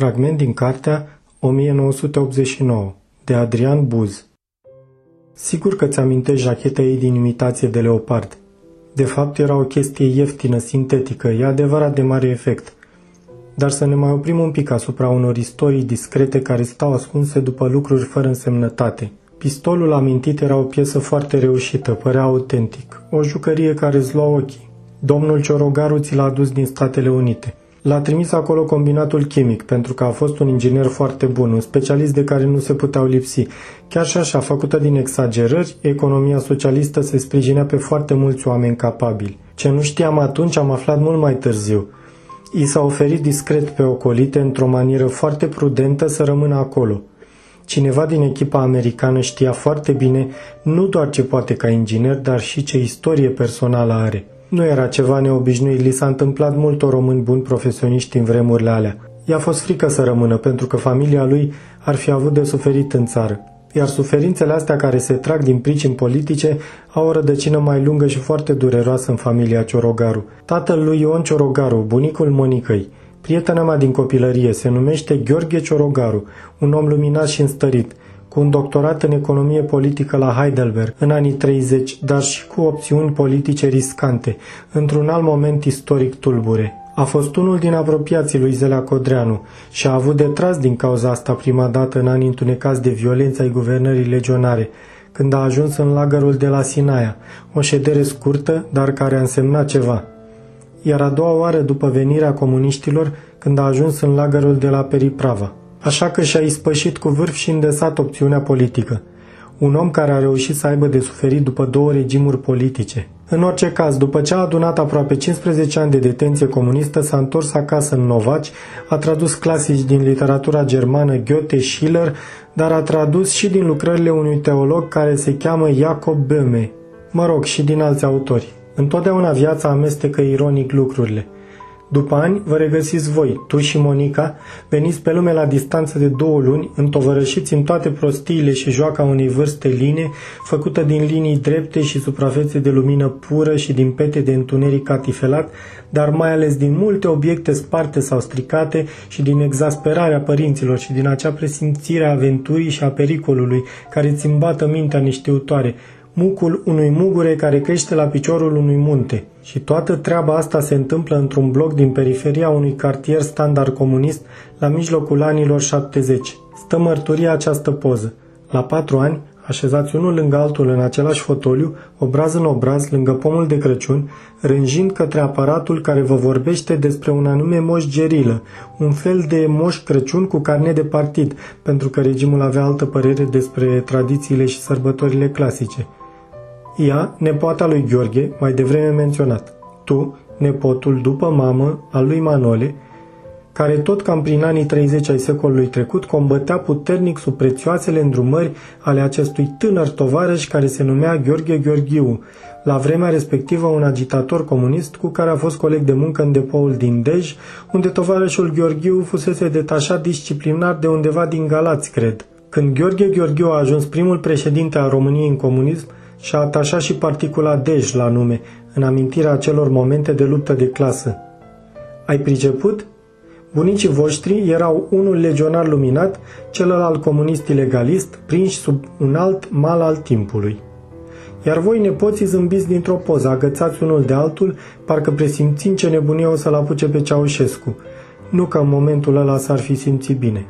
Fragment din cartea 1989 de Adrian Buz Sigur că ți amintești jacheta ei din imitație de leopard. De fapt era o chestie ieftină, sintetică, e adevărat de mare efect. Dar să ne mai oprim un pic asupra unor istorii discrete care stau ascunse după lucruri fără însemnătate. Pistolul amintit era o piesă foarte reușită, părea autentic, o jucărie care îți lua ochii. Domnul Ciorogaru ți l-a adus din Statele Unite. L-a trimis acolo combinatul chimic, pentru că a fost un inginer foarte bun, un specialist de care nu se puteau lipsi. Chiar și așa, făcută din exagerări, economia socialistă se sprijinea pe foarte mulți oameni capabili. Ce nu știam atunci am aflat mult mai târziu. I s-a oferit discret pe ocolite, într-o manieră foarte prudentă, să rămână acolo. Cineva din echipa americană știa foarte bine nu doar ce poate ca inginer, dar și ce istorie personală are. Nu era ceva neobișnuit, li s-a întâmplat multor români buni profesioniști în vremurile alea. I-a fost frică să rămână, pentru că familia lui ar fi avut de suferit în țară. Iar suferințele astea care se trag din pricini politice au o rădăcină mai lungă și foarte dureroasă în familia Ciorogaru. Tatăl lui Ion Ciorogaru, bunicul Monicăi, prietena mea din copilărie, se numește Gheorghe Ciorogaru, un om luminat și înstărit cu un doctorat în economie politică la Heidelberg în anii 30, dar și cu opțiuni politice riscante, într-un alt moment istoric tulbure. A fost unul din apropiații lui Zelea Codreanu și a avut de tras din cauza asta prima dată în anii întunecați de violența ai guvernării legionare, când a ajuns în lagărul de la Sinaia, o ședere scurtă, dar care a însemnat ceva. Iar a doua oară după venirea comuniștilor, când a ajuns în lagărul de la Periprava așa că și-a ispășit cu vârf și îndesat opțiunea politică. Un om care a reușit să aibă de suferit după două regimuri politice. În orice caz, după ce a adunat aproape 15 ani de detenție comunistă, s-a întors acasă în Novaci, a tradus clasici din literatura germană Goethe, Schiller, dar a tradus și din lucrările unui teolog care se cheamă Jacob Böhme, mă rog, și din alți autori. Întotdeauna viața amestecă ironic lucrurile – după ani, vă regăsiți voi, tu și Monica, veniți pe lume la distanță de două luni, întovărășiți în toate prostiile și joaca unei vârste line, făcută din linii drepte și suprafețe de lumină pură și din pete de întuneric catifelat, dar mai ales din multe obiecte sparte sau stricate și din exasperarea părinților și din acea presimțire a aventurii și a pericolului care ți îmbată mintea neștiutoare, mucul unui mugure care crește la piciorul unui munte. Și toată treaba asta se întâmplă într-un bloc din periferia unui cartier standard comunist la mijlocul anilor 70. Stă mărturia această poză. La patru ani, așezați unul lângă altul în același fotoliu, obraz în obraz, lângă pomul de Crăciun, rânjind către aparatul care vă vorbește despre un anume moș gerilă, un fel de moș Crăciun cu carne de partid, pentru că regimul avea altă părere despre tradițiile și sărbătorile clasice. Ea, nepoata lui Gheorghe, mai devreme menționat. Tu, nepotul după mamă al lui Manole, care tot cam prin anii 30 ai secolului trecut combătea puternic sub prețioasele îndrumări ale acestui tânăr tovarăș care se numea Gheorghe Gheorghiu, la vremea respectivă un agitator comunist cu care a fost coleg de muncă în depoul din Dej, unde tovarășul Gheorghiu fusese detașat disciplinar de undeva din Galați, cred. Când Gheorghe Gheorghiu a ajuns primul președinte al României în comunism, și a atașat și particula Dej la nume, în amintirea acelor momente de luptă de clasă. Ai priceput? Bunicii voștri erau unul legionar luminat, celălalt comunist ilegalist, prinși sub un alt mal al timpului. Iar voi nepoții zâmbiți dintr-o poză, agățați unul de altul, parcă presimțind ce nebunie o să-l apuce pe Ceaușescu. Nu că în momentul ăla s-ar fi simțit bine.